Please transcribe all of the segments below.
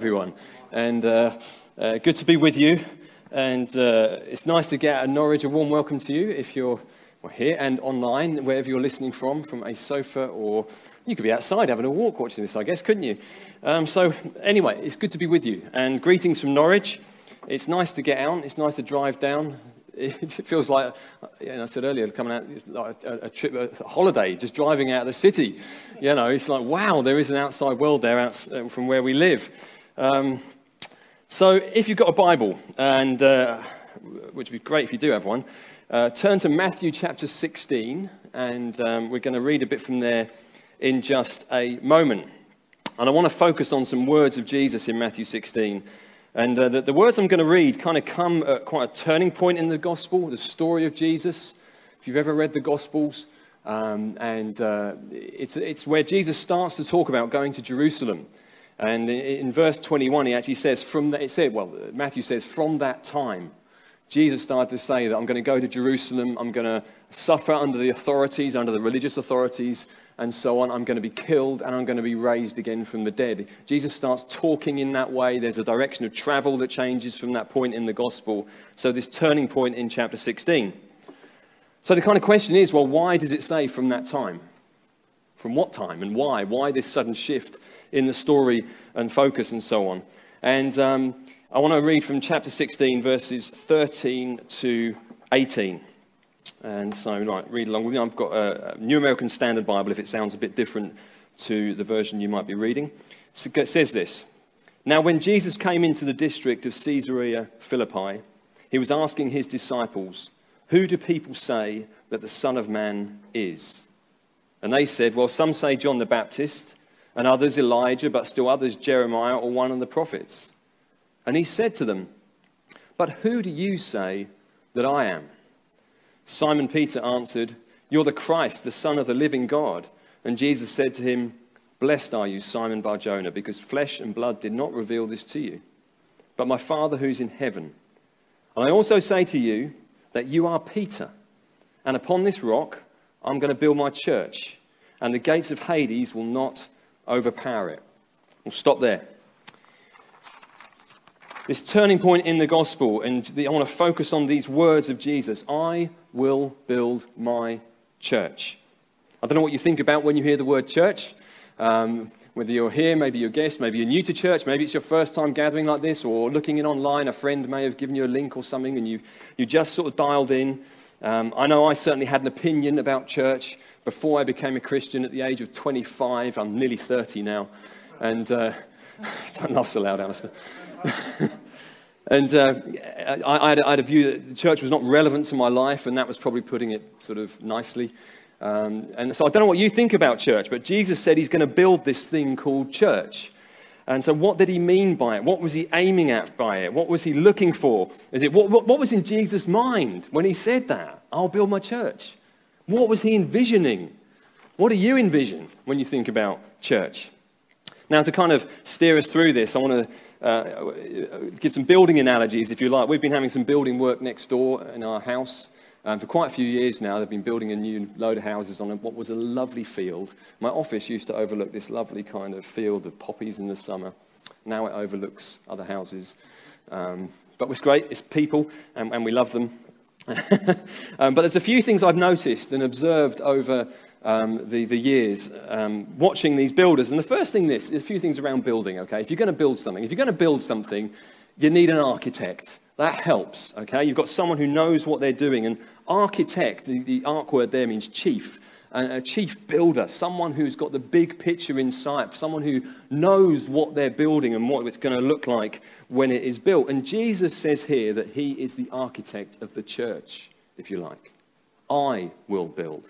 everyone. And uh, uh, good to be with you. And uh, it's nice to get of Norwich. A warm welcome to you if you're here and online, wherever you're listening from, from a sofa or you could be outside having a walk watching this, I guess, couldn't you? Um, so, anyway, it's good to be with you. And greetings from Norwich. It's nice to get out, it's nice to drive down. It feels like, know, I said earlier, coming out like a, a trip, a holiday, just driving out of the city. You know, it's like, wow, there is an outside world there out, uh, from where we live. Um, so if you've got a Bible, and uh, which would be great if you do have one, uh, turn to Matthew chapter 16, and um, we're going to read a bit from there in just a moment. And I want to focus on some words of Jesus in Matthew 16. And uh, the, the, words I'm going to read kind of come at quite a turning point in the gospel, the story of Jesus. If you've ever read the Gospels, um, and uh, it's, it's where Jesus starts to talk about going to Jerusalem. And in verse 21, he actually says, from that, it said, well, Matthew says, from that time, Jesus started to say that I'm going to go to Jerusalem, I'm going to suffer under the authorities, under the religious authorities, and so on. I'm going to be killed and I'm going to be raised again from the dead. Jesus starts talking in that way. There's a direction of travel that changes from that point in the gospel. So, this turning point in chapter 16. So, the kind of question is well, why does it say from that time? From what time and why? Why this sudden shift in the story and focus and so on? And um, I want to read from chapter 16, verses 13 to 18. And so, right, read along with me. I've got a New American Standard Bible if it sounds a bit different to the version you might be reading. It says this Now, when Jesus came into the district of Caesarea Philippi, he was asking his disciples, Who do people say that the Son of Man is? And they said, Well, some say John the Baptist, and others Elijah, but still others Jeremiah or one of the prophets. And he said to them, But who do you say that I am? Simon Peter answered, You're the Christ, the Son of the living God. And Jesus said to him, Blessed are you, Simon Bar Jonah, because flesh and blood did not reveal this to you, but my Father who's in heaven. And I also say to you that you are Peter, and upon this rock I'm going to build my church, and the gates of Hades will not overpower it. We'll stop there. This turning point in the gospel, and the, I want to focus on these words of Jesus I will build my church. I don't know what you think about when you hear the word church. Um, whether you're here, maybe you're a guest, maybe you're new to church, maybe it's your first time gathering like this, or looking in online, a friend may have given you a link or something, and you, you just sort of dialed in. Um, I know I certainly had an opinion about church before I became a Christian at the age of 25. I'm nearly 30 now. And uh, don't laugh so loud, Alistair. and uh, I, I, had, I, had, a view that the church was not relevant to my life, and that was probably putting it sort of nicely. Um, and so I don't know what you think about church, but Jesus said he's going to build this thing called church. And so, what did he mean by it? What was he aiming at by it? What was he looking for? Is it what, what, what was in Jesus' mind when he said that? I'll build my church. What was he envisioning? What do you envision when you think about church? Now, to kind of steer us through this, I want to uh, give some building analogies, if you like. We've been having some building work next door in our house. Um, for quite a few years now, they've been building a new load of houses on what was a lovely field. My office used to overlook this lovely kind of field of poppies in the summer. Now it overlooks other houses. Um, but it's great, it's people, and, and we love them. um, but there's a few things I've noticed and observed over um, the, the years um, watching these builders. And the first thing this, a few things around building, okay? If you're going to build something, if you're going to build something, you need an architect. That helps, okay? You've got someone who knows what they're doing. And architect, the, the arc word there means chief. A chief builder, someone who's got the big picture in sight, someone who knows what they're building and what it's going to look like when it is built. And Jesus says here that he is the architect of the church, if you like. I will build.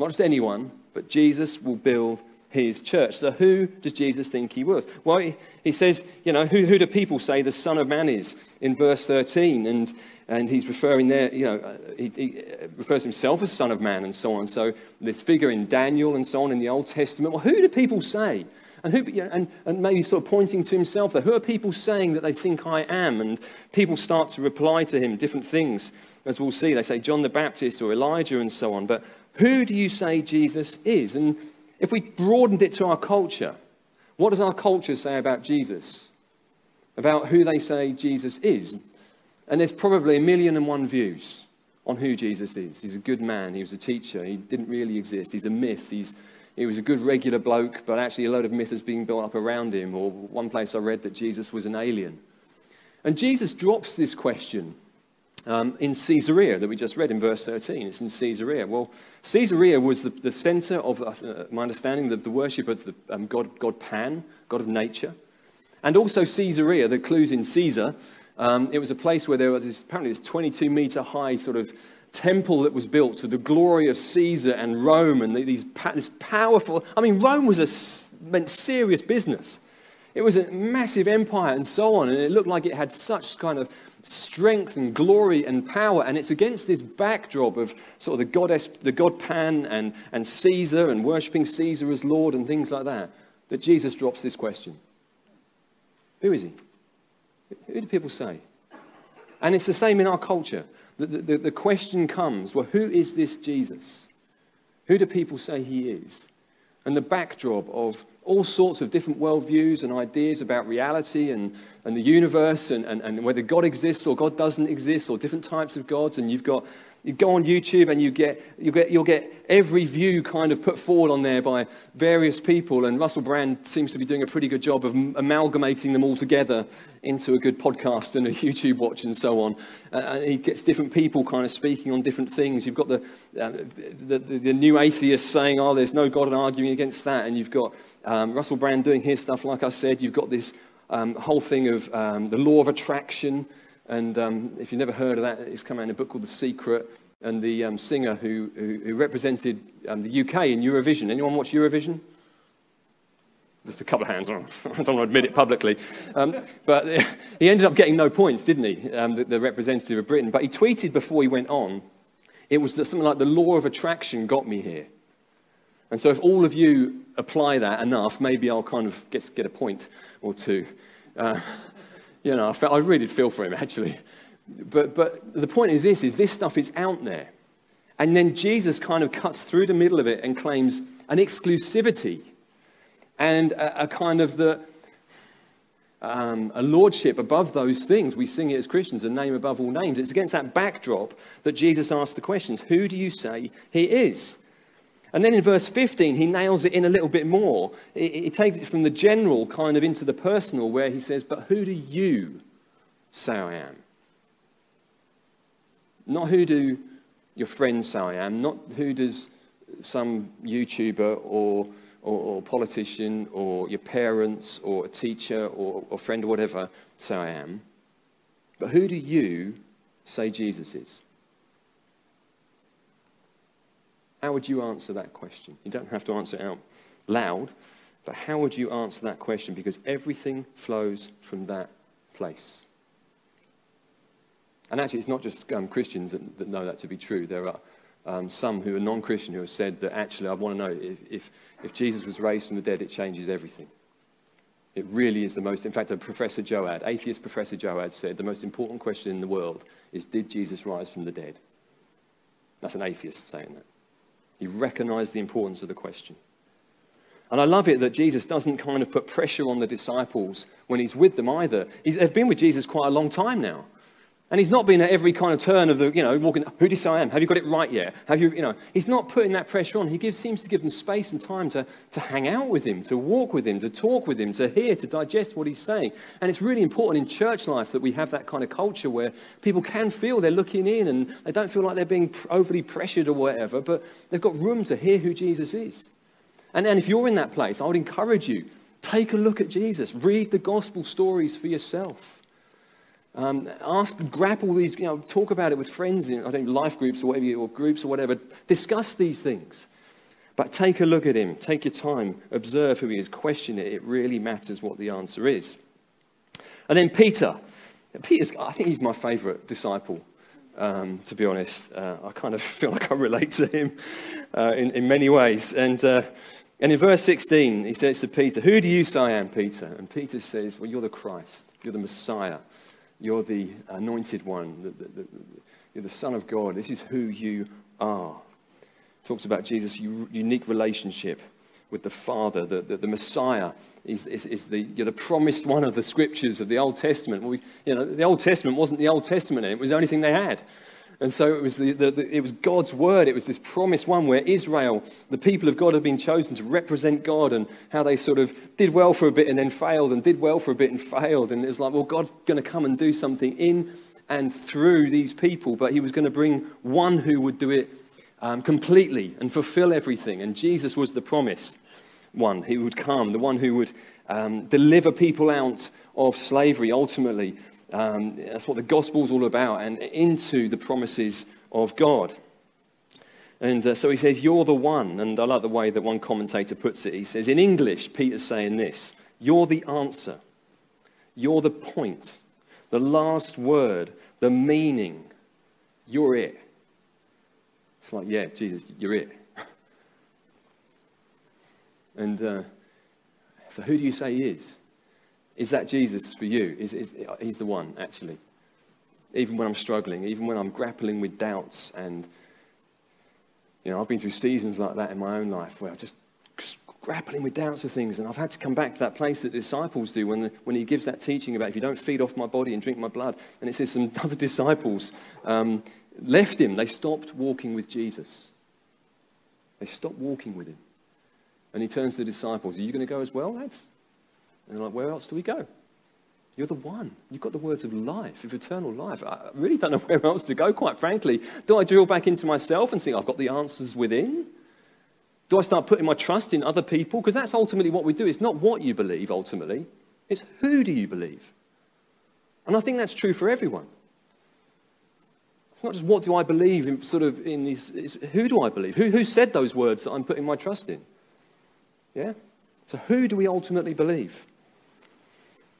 Not just anyone, but Jesus will build his church. So, who does Jesus think he was? Well, he, says, you know, who, who do people say the Son of Man is in verse 13? And, and he's referring there, you know, he, he refers himself as Son of Man and so on. So, this figure in Daniel and so on in the Old Testament. Well, who do people say? And, who, and, and maybe sort of pointing to himself there. Who are people saying that they think I am? And people start to reply to him different things, as we'll see. They say John the Baptist or Elijah and so on. But who do you say Jesus is? And if we broadened it to our culture, What does our culture say about Jesus? About who they say Jesus is? And there's probably a million and one views on who Jesus is. He's a good man. He was a teacher. He didn't really exist. He's a myth. He's, he was a good regular bloke, but actually a load of myth has been built up around him. Or one place I read that Jesus was an alien. And Jesus drops this question um, in Caesarea that we just read in verse 13. It's in Caesarea. Well, Caesarea was the, the center of, uh, my understanding, the, the worship of the um, God, God Pan, God of nature. And also Caesarea, the clues in Caesar, um, it was a place where there was this, apparently this 22 meter high sort of temple that was built to the glory of Caesar and Rome and these, this powerful, I mean, Rome was a, meant serious business. It was a massive empire and so on, and it looked like it had such kind of strength and glory and power. And it's against this backdrop of sort of the goddess, the god Pan and, and Caesar and worshipping Caesar as Lord and things like that, that Jesus drops this question Who is he? Who do people say? And it's the same in our culture. The, the, the question comes well, who is this Jesus? Who do people say he is? And the backdrop of all sorts of different worldviews and ideas about reality and, and the universe and, and, and whether God exists or God doesn't exist or different types of gods. And you've got you go on YouTube and you get, you get, you'll get every view kind of put forward on there by various people. And Russell Brand seems to be doing a pretty good job of amalgamating them all together into a good podcast and a YouTube watch and so on. Uh, and he gets different people kind of speaking on different things. You've got the, uh, the, the, the, new atheists saying, oh, there's no God and arguing against that. And you've got um, Russell Brand doing his stuff, like I said. You've got this um, whole thing of um, the law of attraction and um, if you've never heard of that, it's come out in a book called The Secret. And the um, singer who, who, who represented um, the UK in Eurovision. Anyone watch Eurovision? Just a couple of hands. I don't want to admit it publicly. Um, but he ended up getting no points, didn't he? Um, the, the, representative of Britain. But he tweeted before he went on, it was something like the law of attraction got me here. And so if all of you apply that enough, maybe I'll kind of get, get a point or two. Uh, you know, I, felt, I really feel for him, actually. But, but the point is this, is this stuff is out there. And then Jesus kind of cuts through the middle of it and claims an exclusivity and a, a kind of the, um, a lordship above those things. We sing it as Christians, a name above all names. It's against that backdrop that Jesus asks the questions Who do you say he is? And then in verse 15, he nails it in a little bit more. He takes it from the general kind of into the personal, where he says, But who do you say I am? Not who do your friends say I am, not who does some YouTuber or, or, or politician or your parents or a teacher or, or friend or whatever say I am, but who do you say Jesus is? How would you answer that question? You don't have to answer it out loud, but how would you answer that question? Because everything flows from that place. And actually, it's not just um, Christians that, that, know that to be true. There are um, some who are non Christian who have said that actually, I want to know if, if, if, Jesus was raised from the dead, it changes everything. It really is the most, in fact, a Professor Joad, atheist Professor Joad said, the most important question in the world is did Jesus rise from the dead? That's an atheist saying that. He recognized the importance of the question. And I love it that Jesus doesn't kind of put pressure on the disciples when he's with them either. He's, they've been with Jesus quite a long time now. And he's not been at every kind of turn of the, you know, walking, who do you say I am? Have you got it right yet? Have you, you know, he's not putting that pressure on. He gives, seems to give them space and time to, to hang out with him, to walk with him, to talk with him, to hear, to digest what he's saying. And it's really important in church life that we have that kind of culture where people can feel they're looking in and they don't feel like they're being overly pressured or whatever, but they've got room to hear who Jesus is. And, and if you're in that place, I would encourage you, take a look at Jesus. Read the gospel stories for yourself. Um, ask, grapple these, you know, talk about it with friends in, I think, life groups or whatever, or groups or whatever. Discuss these things. But take a look at him. Take your time. Observe who he is. Question it. It really matters what the answer is. And then Peter. Peter's, I think he's my favorite disciple, um, to be honest. Uh, I kind of feel like I relate to him uh, in, in many ways. And, uh, and in verse 16, he says to Peter, Who do you say I am, Peter? And Peter says, Well, you're the Christ. You're the Messiah. You're the anointed one. The, the, the, you're the Son of God. This is who you are. Talks about Jesus' unique relationship with the Father, the, the, the Messiah is, is, is the, you're the promised one of the scriptures of the Old Testament. We, you know, the Old Testament wasn't the Old Testament, it was the only thing they had. And so it was, the, the, the, it was God's word. It was this promised one where Israel, the people of God, had been chosen to represent God and how they sort of did well for a bit and then failed and did well for a bit and failed. And it was like, well, God's going to come and do something in and through these people, but he was going to bring one who would do it um, completely and fulfill everything. And Jesus was the promised one who would come, the one who would um, deliver people out of slavery ultimately. Um, that's what the gospel's all about, and into the promises of God. And uh, so he says, You're the one. And I like the way that one commentator puts it. He says, In English, Peter's saying this You're the answer, you're the point, the last word, the meaning. You're it. It's like, Yeah, Jesus, you're it. And uh, so, who do you say he is? Is that Jesus for you? Is, is, he's the one, actually. Even when I'm struggling, even when I'm grappling with doubts, and you know, I've been through seasons like that in my own life where I'm just grappling with doubts of things, and I've had to come back to that place that disciples do when, the, when he gives that teaching about if you don't feed off my body and drink my blood. And it says some other disciples um, left him. They stopped walking with Jesus. They stopped walking with him. And he turns to the disciples, Are you going to go as well, lads? And they're like, Where else do we go? You're the one. You've got the words of life, of eternal life. I really don't know where else to go, quite frankly. Do I drill back into myself and see I've got the answers within? Do I start putting my trust in other people? Because that's ultimately what we do. It's not what you believe, ultimately, it's who do you believe? And I think that's true for everyone. It's not just what do I believe in sort of in these, who do I believe? Who, who said those words that I'm putting my trust in? Yeah? So who do we ultimately believe?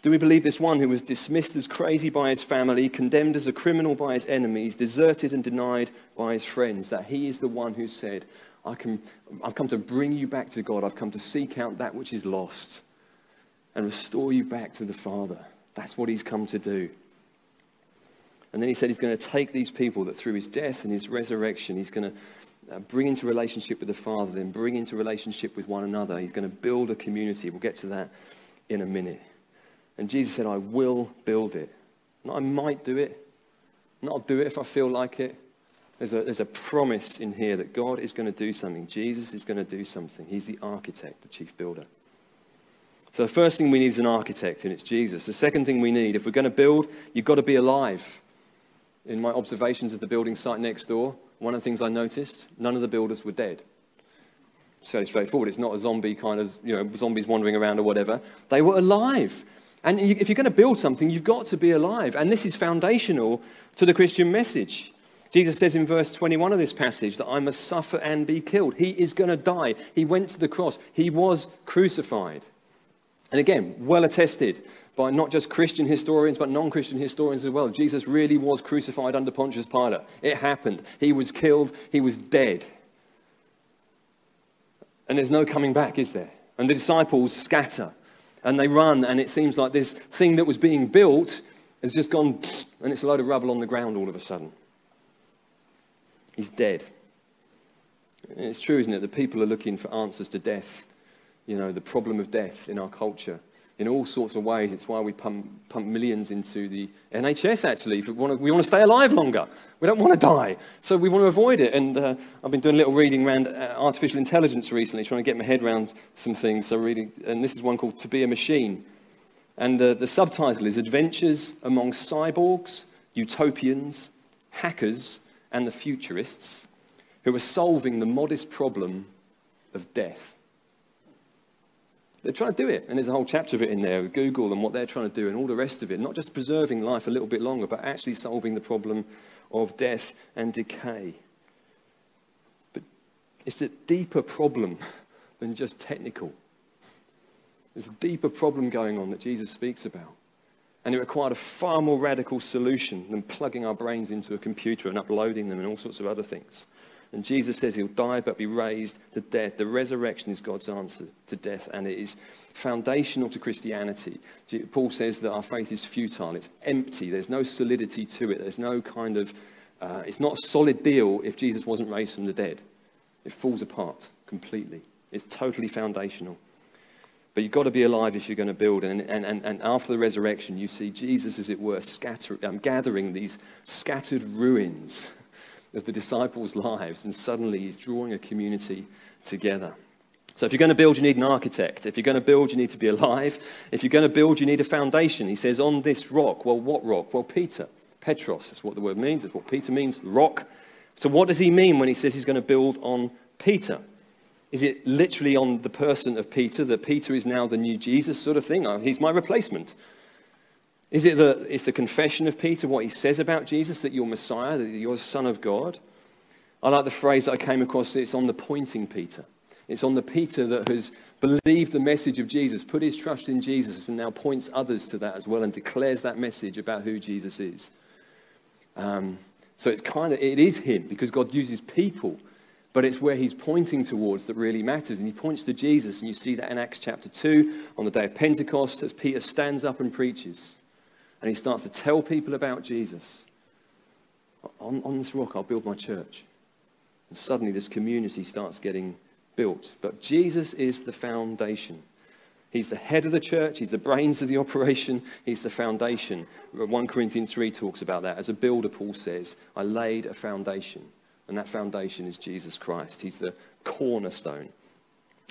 Do we believe this one who was dismissed as crazy by his family, condemned as a criminal by his enemies, deserted and denied by his friends, that he is the one who said, I can, I've come to bring you back to God. I've come to seek out that which is lost and restore you back to the Father. That's what he's come to do. And then he said he's going to take these people that through his death and his resurrection, he's going to uh, bring into relationship with the Father, then bring into relationship with one another. He's going to build a community. We'll get to that in a minute. And Jesus said, I will build it. Not I might do it, not I'll do it if I feel like it. There's a, there's a promise in here that God is going to do something. Jesus is going to do something. He's the architect, the chief builder. So the first thing we need is an architect, and it's Jesus. The second thing we need, if we're going to build, you've got to be alive. In my observations of the building site next door, one of the things I noticed, none of the builders were dead. It's fairly straightforward. It's not a zombie kind of, you know, zombies wandering around or whatever. They were alive. And if you're going to build something, you've got to be alive. And this is foundational to the Christian message. Jesus says in verse 21 of this passage that I must suffer and be killed. He is going to die. He went to the cross. He was crucified. And again, well attested by not just Christian historians, but non Christian historians as well. Jesus really was crucified under Pontius Pilate. It happened. He was killed, he was dead. And there's no coming back, is there? And the disciples scatter and they run, and it seems like this thing that was being built has just gone, and it's a load of rubble on the ground all of a sudden. He's dead. And it's true, isn't it? that people are looking for answers to death, you know, the problem of death in our culture in all sorts of ways. It's why we pump, pump millions into the NHS, actually. We want, to, we want to stay alive longer. We don't want to die. So we want to avoid it. And uh, I've been doing a little reading around uh, artificial intelligence recently, trying to get my head around some things. So reading, and this is one called To Be a Machine. And uh, the subtitle is Adventures Among Cyborgs, Utopians, Hackers, and the Futurists who are solving the modest problem of death. They're trying to do it, and there's a whole chapter of it in there, with Google and what they're trying to do and all the rest of it. Not just preserving life a little bit longer, but actually solving the problem of death and decay. But it's a deeper problem than just technical. There's a deeper problem going on that Jesus speaks about. And it required a far more radical solution than plugging our brains into a computer and uploading them and all sorts of other things. And Jesus says he'll die but be raised to death. The resurrection is God's answer to death, and it is foundational to Christianity. Paul says that our faith is futile, it's empty, there's no solidity to it, there's no kind of, uh, it's not a solid deal if Jesus wasn't raised from the dead. It falls apart completely. It's totally foundational. But you've got to be alive if you're going to build. And, and, and, and after the resurrection, you see Jesus, as it were, scatter, um, gathering these scattered ruins of the disciples' lives. And suddenly he's drawing a community together. So if you're going to build, you need an architect. If you're going to build, you need to be alive. If you're going to build, you need a foundation. He says, on this rock. Well, what rock? Well, Peter. Petros, is what the word means. It's what Peter means, rock. So what does he mean when he says he's going to build on Peter? Is it literally on the person of Peter, that Peter is now the new Jesus sort of thing? Oh, he's my replacement. Is it the, it's the confession of Peter, what he says about Jesus, that you're Messiah, that you're Son of God? I like the phrase that I came across, it's on the pointing Peter. It's on the Peter that has believed the message of Jesus, put his trust in Jesus, and now points others to that as well and declares that message about who Jesus is. Um, so it's kind of, it is him because God uses people but it's where he's pointing towards that really matters. And he points to Jesus, and you see that in Acts chapter 2 on the day of Pentecost as Peter stands up and preaches. And he starts to tell people about Jesus. On, on this rock, I'll build my church. And suddenly, this community starts getting built. But Jesus is the foundation. He's the head of the church. He's the brains of the operation. He's the foundation. 1 Corinthians 3 talks about that. As a builder, Paul says, I laid a foundation. And that foundation is Jesus Christ. He's the cornerstone.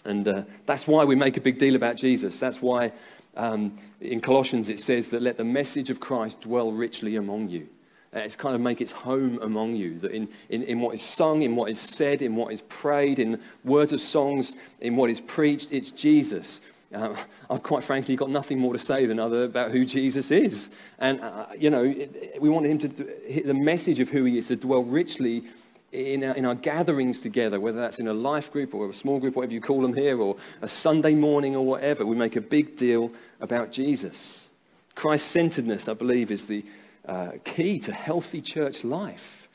And uh, that's why we make a big deal about Jesus. That's why um, in Colossians it says that let the message of Christ dwell richly among you. Uh, it's kind of make its home among you. That in, in, in what is sung, in what is said, in what is prayed, in words of songs, in what is preached, it's Jesus. Uh, I've quite frankly got nothing more to say than other about who Jesus is. And, uh, you know, it, we want him to, the message of who he is to dwell richly in our, in our gatherings together, whether that's in a life group or a small group, whatever you call them here, or a Sunday morning or whatever, we make a big deal about Jesus. Christ centeredness, I believe, is the uh, key to healthy church life.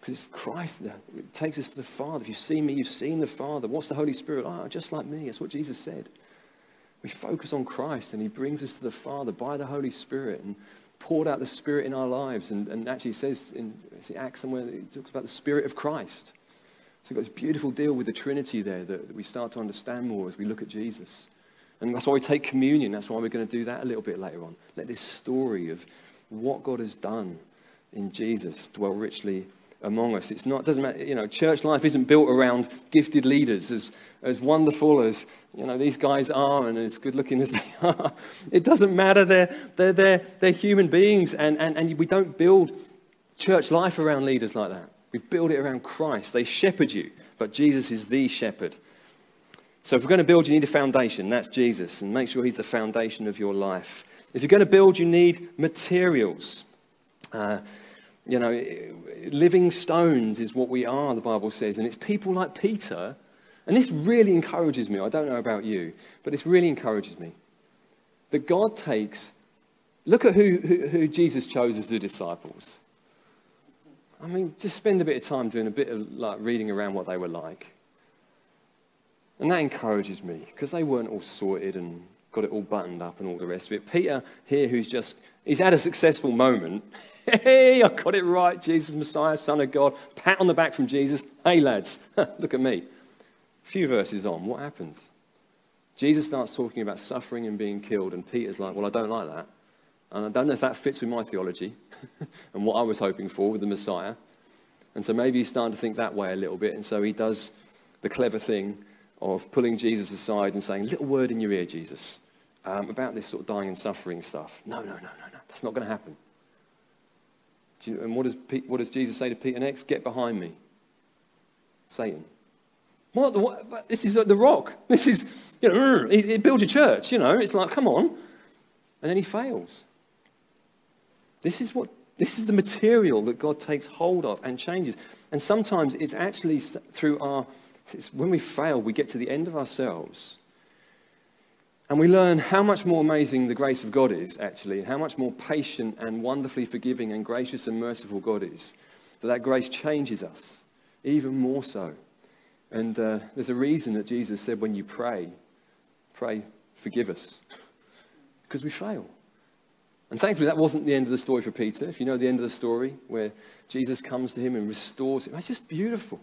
Because Christ takes us to the Father. If you've seen me, you've seen the Father. What's the Holy Spirit? Oh, just like me. That's what Jesus said. We focus on Christ and he brings us to the Father by the Holy Spirit. And poured out the Spirit in our lives. And, and actually says in Acts somewhere, it talks about the Spirit of Christ. So we've got this beautiful deal with the Trinity there that, that we start to understand more as we look at Jesus. And that's why we take communion. That's why we're going to do that a little bit later on. Let this story of what God has done in Jesus dwell richly among us. It's not, doesn't matter, you know, church life isn't built around gifted leaders as, as wonderful as, you know, these guys are and as good looking as they are. It doesn't matter. They're, they're, they're, they're human beings and, and, and we don't build church life around leaders like that. We build it around Christ. They shepherd you, but Jesus is the shepherd. So if we're going to build, you need a foundation. That's Jesus. And make sure he's the foundation of your life. If you're going to build, you need materials. Uh, you know, living stones is what we are, the Bible says. And it's people like Peter. And this really encourages me. I don't know about you, but this really encourages me. That God takes, look at who, who, who Jesus chose as the disciples. I mean, just spend a bit of time doing a bit of like reading around what they were like. And that encourages me because they weren't all sorted and got it all buttoned up and all the rest of it. Peter here, who's just, he's had a successful moment. Hey, I got it right. Jesus, Messiah, Son of God. Pat on the back from Jesus. Hey, lads, look at me. A few verses on, what happens? Jesus starts talking about suffering and being killed, and Peter's like, Well, I don't like that. And I don't know if that fits with my theology and what I was hoping for with the Messiah. And so maybe he's starting to think that way a little bit. And so he does the clever thing of pulling Jesus aside and saying, Little word in your ear, Jesus, um, about this sort of dying and suffering stuff. No, no, no, no, no. That's not going to happen. You, and what does, what does Jesus say to Peter next? Get behind me, Satan. What, what? This is the rock. This is, you know, he, built a church, you know. It's like, come on. And then he fails. This is what this is the material that God takes hold of and changes. And sometimes it's actually through our, when we fail, we get to the end of ourselves and we learn how much more amazing the grace of God is, actually, and how much more patient and wonderfully forgiving and gracious and merciful God is. That that grace changes us, even more so. And uh, there's a reason that Jesus said, when you pray, pray, forgive us. because we fail. And thankfully, that wasn't the end of the story for Peter. If you know the end of the story, where Jesus comes to him and restores him, that's just beautiful.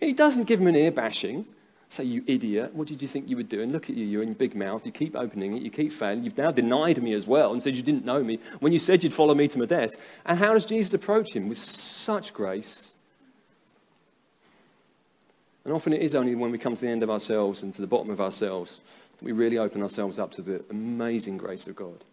He doesn't give him an ear bashing. Say, you idiot, what did you think you were doing? Look at you, you're in big mouth, you keep opening it, you keep failing. You've now denied me as well and said you didn't know me when you said you'd follow me to my death. And how does Jesus approach him? With such grace. And often it is only when we come to the end of ourselves and to the bottom of ourselves that we really open ourselves up to the amazing grace of God.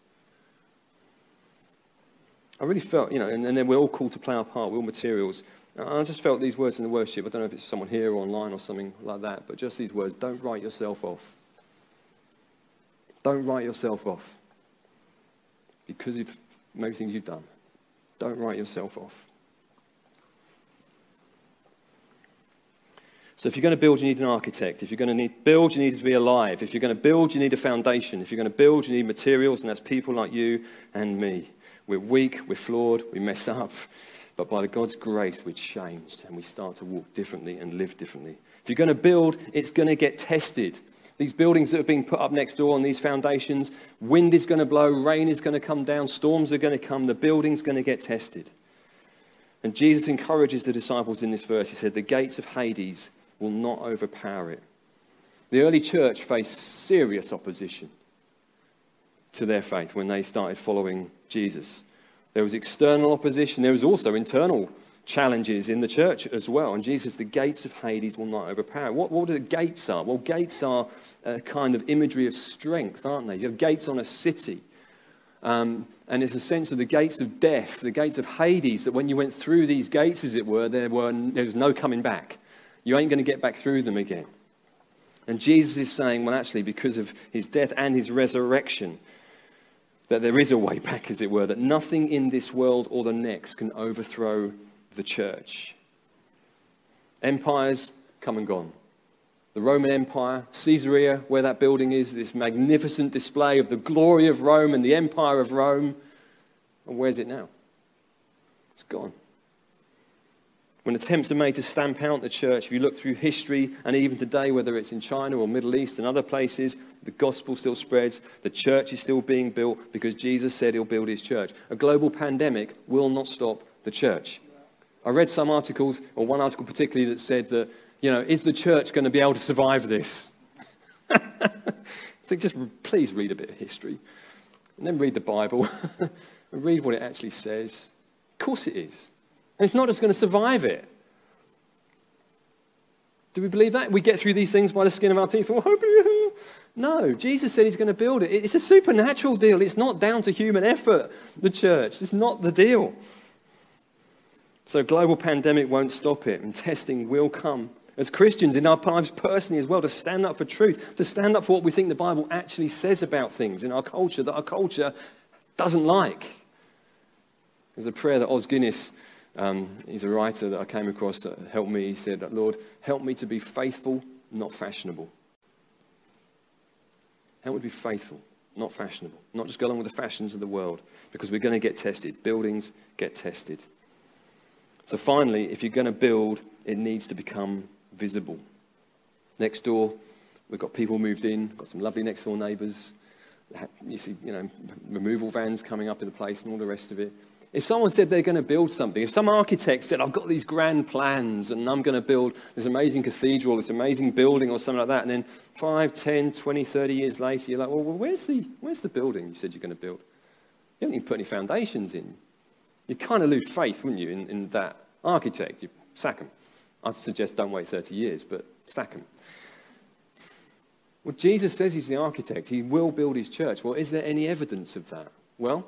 I really felt, you know, and, and then we're all called to play our part, we're all materials. I just felt these words in the worship. I don't know if it's someone here or online or something like that, but just these words don't write yourself off. Don't write yourself off because of maybe things you've done. Don't write yourself off. So if you're going to build, you need an architect. If you're going to need, build, you need to be alive. If you're going to build, you need a foundation. If you're going to build, you need materials, and that's people like you and me. We're weak, we're flawed, we mess up. But by God's grace, we're changed and we start to walk differently and live differently. If you're going to build, it's going to get tested. These buildings that have been put up next door on these foundations, wind is going to blow, rain is going to come down, storms are going to come, the building's going to get tested. And Jesus encourages the disciples in this verse. He said, The gates of Hades will not overpower it. The early church faced serious opposition to their faith when they started following Jesus. There was external opposition. There was also internal challenges in the church as well. And Jesus, the gates of Hades will not overpower. What, what are the gates are? Well, gates are a kind of imagery of strength, aren't they? You have gates on a city. Um, and it's a sense of the gates of death, the gates of Hades, that when you went through these gates, as it were, there, were, there was no coming back. You ain't going to get back through them again. And Jesus is saying, well, actually, because of his death and his resurrection, that there is a way back, as it were, that nothing in this world or the next can overthrow the church. Empires come and gone. The Roman Empire, Caesarea, where that building is, this magnificent display of the glory of Rome and the empire of Rome. And where's it now? It's gone. When attempts are made to stamp out the church, if you look through history and even today, whether it's in China or Middle East and other places, the gospel still spreads. The church is still being built because Jesus said he'll build his church. A global pandemic will not stop the church. I read some articles, or one article particularly, that said that, you know, is the church going to be able to survive this? I think just please read a bit of history and then read the Bible and read what it actually says. Of course it is. And it's not just going to survive it. Do we believe that? We get through these things by the skin of our teeth. No, Jesus said he's going to build it. It's a supernatural deal. It's not down to human effort, the church. It's not the deal. So, global pandemic won't stop it, and testing will come. As Christians in our lives personally as well, to stand up for truth, to stand up for what we think the Bible actually says about things in our culture that our culture doesn't like. There's a prayer that Os Guinness um, he's a writer that I came across that helped me. He said, Lord, help me to be faithful, not fashionable. Help me to be faithful, not fashionable. Not just go along with the fashions of the world, because we're going to get tested. Buildings get tested. So finally, if you're going to build, it needs to become visible. Next door, we've got people moved in, got some lovely next door neighbours. You see, you know, removal vans coming up in the place and all the rest of it. If someone said they're going to build something, if some architect said, I've got these grand plans and I'm going to build this amazing cathedral, this amazing building or something like that, and then 5, 10, 20, 30 years later, you're like, well, where's the, where's the building you said you're going to build? You haven't even put any foundations in. You kind of lose faith, wouldn't you, in, in that architect? You sack him. I'd suggest don't wait 30 years, but sack him. Well, Jesus says he's the architect. He will build his church. Well, is there any evidence of that? Well,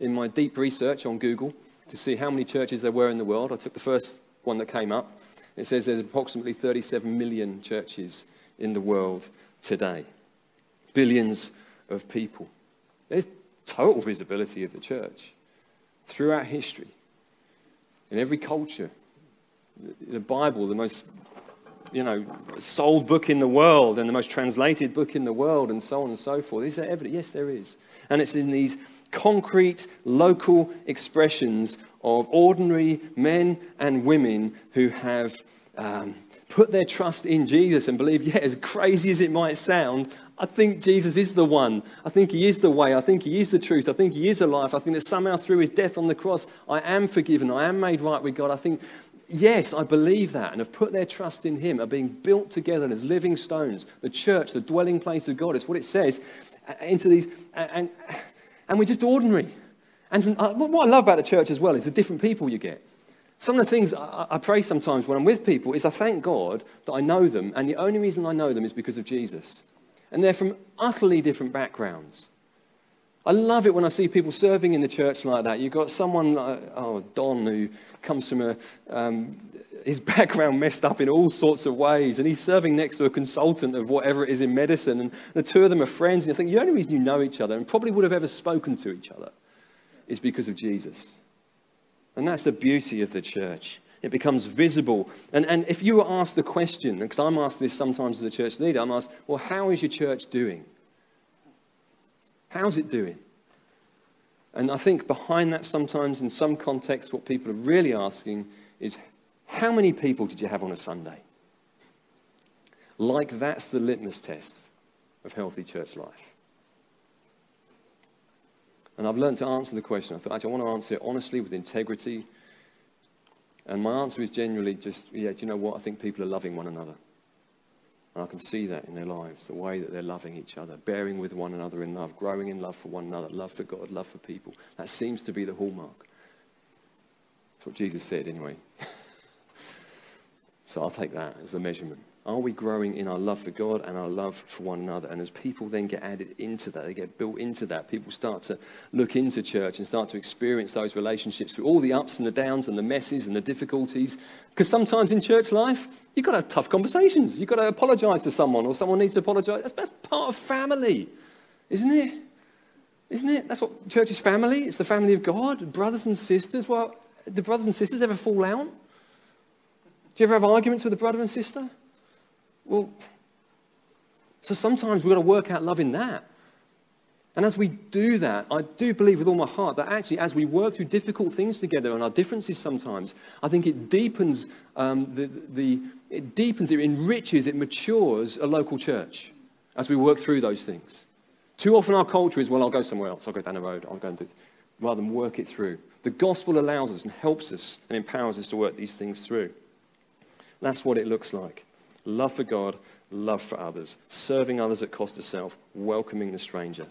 in my deep research on Google to see how many churches there were in the world. I took the first one that came up. It says there's approximately 37 million churches in the world today. Billions of people. There's total visibility of the church throughout history. In every culture. The Bible, the most you know, sold book in the world and the most translated book in the world and so on and so forth. Is there evidence? Yes, there is. And it's in these concrete, local expressions of ordinary men and women who have um, put their trust in Jesus and believe, yeah, as crazy as it might sound, I think Jesus is the one. I think he is the way. I think he is the truth. I think he is the life. I think that somehow through his death on the cross, I am forgiven. I am made right with God. I think yes, I believe that and have put their trust in Him, are being built together as living stones, the church, the dwelling place of God. It's what it says uh, into these, and, and we're just ordinary. And from, uh, what I love about the church as well is the different people you get. Some of the things I pray sometimes when I'm with people is I thank God that I know them, and the only reason I know them is because of Jesus. And they're from utterly different backgrounds. I love it when I see people serving in the church like that. You've got someone, like, oh, Don, who comes from a, um, his background messed up in all sorts of ways, and he's serving next to a consultant of whatever it is in medicine, and the two of them are friends, and you think the only reason you know each other and probably would have ever spoken to each other is because of Jesus. And that's the beauty of the church. It becomes visible. And, and if you were asked the question, because I'm asked this sometimes as a church leader, I'm asked, well, how is your church doing? How's it doing? And I think behind that, sometimes in some contexts, what people are really asking is how many people did you have on a Sunday? Like that's the litmus test of healthy church life. And I've learned to answer the question. I thought, actually, I want to answer it honestly, with integrity. And my answer is generally just, yeah, do you know what? I think people are loving one another. And I can see that in their lives, the way that they're loving each other, bearing with one another in love, growing in love for one another, love for God, love for people. That seems to be the hallmark. That's what Jesus said, anyway. so I'll take that as the measurement. Are we growing in our love for God and our love for one another? And as people then get added into that, they get built into that, people start to look into church and start to experience those relationships through all the ups and the downs and the messes and the difficulties. Because sometimes in church life, you've got to have tough conversations. You've got to apologize to someone or someone needs to apologize. That's, that's part of family, isn't it? Isn't it? That's what church is family. It's the family of God, brothers and sisters. Well, do brothers and sisters ever fall out? Do you ever have arguments with a brother and sister? Well, so sometimes we've got to work out love in that. And as we do that, I do believe with all my heart that actually, as we work through difficult things together and our differences sometimes, I think it deepens um, the, the, it deepens, it enriches, it matures a local church as we work through those things. Too often our culture is, well, I'll go somewhere else. I'll go down the road. I'll go and do it, rather than work it through. The gospel allows us and helps us and empowers us to work these things through. That's what it looks like love for God, love for others, serving others at cost of self, welcoming the stranger,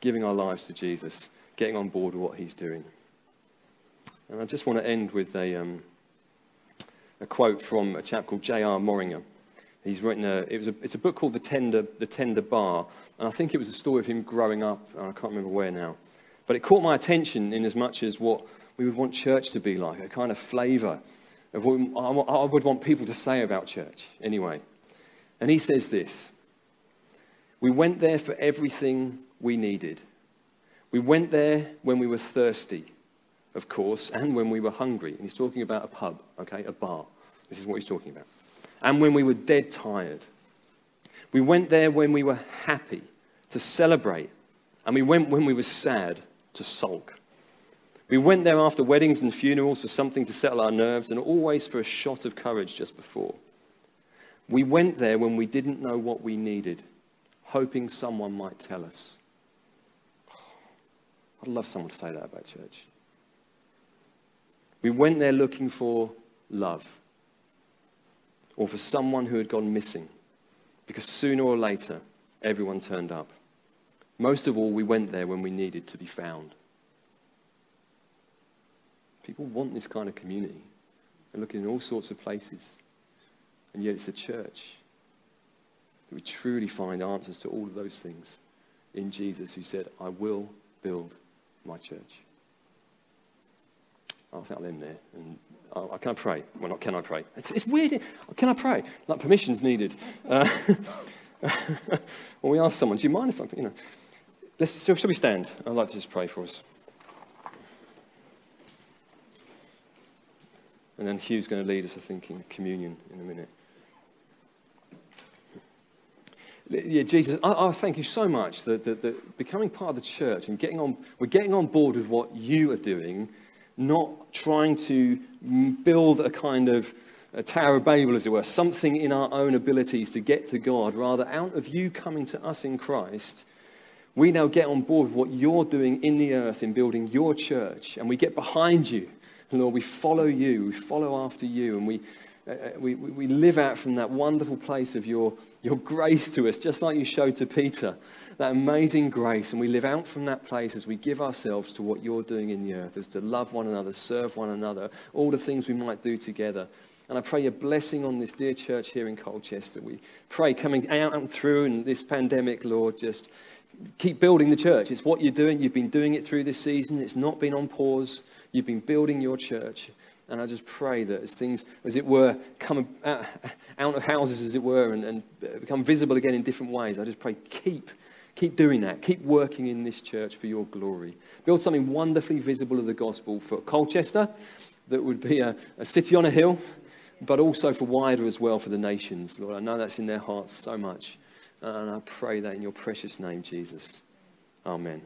giving our lives to Jesus, getting on board with what he's doing. And I just want to end with a, um, a quote from a chap called J.R. Moehringer. He's written a, it was a, it's a book called the Tender, the Tender Bar, and I think it was a story of him growing up, I can't remember where now. But it caught my attention in as much as what we would want church to be like, a kind of flavor of what I would want people to say about church anyway. And he says this We went there for everything we needed. We went there when we were thirsty, of course, and when we were hungry. And he's talking about a pub, okay, a bar. This is what he's talking about. And when we were dead tired. We went there when we were happy to celebrate. And we went when we were sad to sulk. We went there after weddings and funerals for something to settle our nerves and always for a shot of courage just before. We went there when we didn't know what we needed, hoping someone might tell us. I'd love someone to say that about church. We went there looking for love or for someone who had gone missing because sooner or later everyone turned up. Most of all, we went there when we needed to be found. People want this kind of community. They're looking in all sorts of places. And yet it's a church that we truly find answers to all of those things in Jesus who said, I will build my church. I think I'll end there. And oh, can I pray? Well, not can I pray. It's, it's weird. Can I pray? Like permission's needed. Uh, well, we ask someone, do you mind if I, you know, let's, shall we stand? I'd like to just pray for us. And then Hugh's going to lead us, I think, in communion in a minute. Yeah, Jesus, I, I thank you so much that, that, that, becoming part of the church and getting on, we're getting on board with what you are doing, not trying to build a kind of a Tower of Babel, as it were, something in our own abilities to get to God. Rather, out of you coming to us in Christ, we now get on board with what you're doing in the earth in building your church, and we get behind you Lord, we follow you, we follow after you, and we, uh, uh we, we live out from that wonderful place of your, your grace to us, just like you showed to Peter, that amazing grace. And we live out from that place as we give ourselves to what you're doing in the earth, as to love one another, serve one another, all the things we might do together. And I pray your blessing on this dear church here in Colchester. We pray coming out and through in this pandemic, Lord, just keep building the church. It's what you're doing. You've been doing it through this season. It's not been on pause. You've been building your church. And I just pray that as things, as it were, come out, of houses, as it were, and, and become visible again in different ways, I just pray keep, keep doing that. Keep working in this church for your glory. Build something wonderfully visible of the gospel for Colchester that would be a, a city on a hill but also for wider as well for the nations. Lord, I know that's in their hearts so much. And I pray that in your precious name, Jesus. Amen.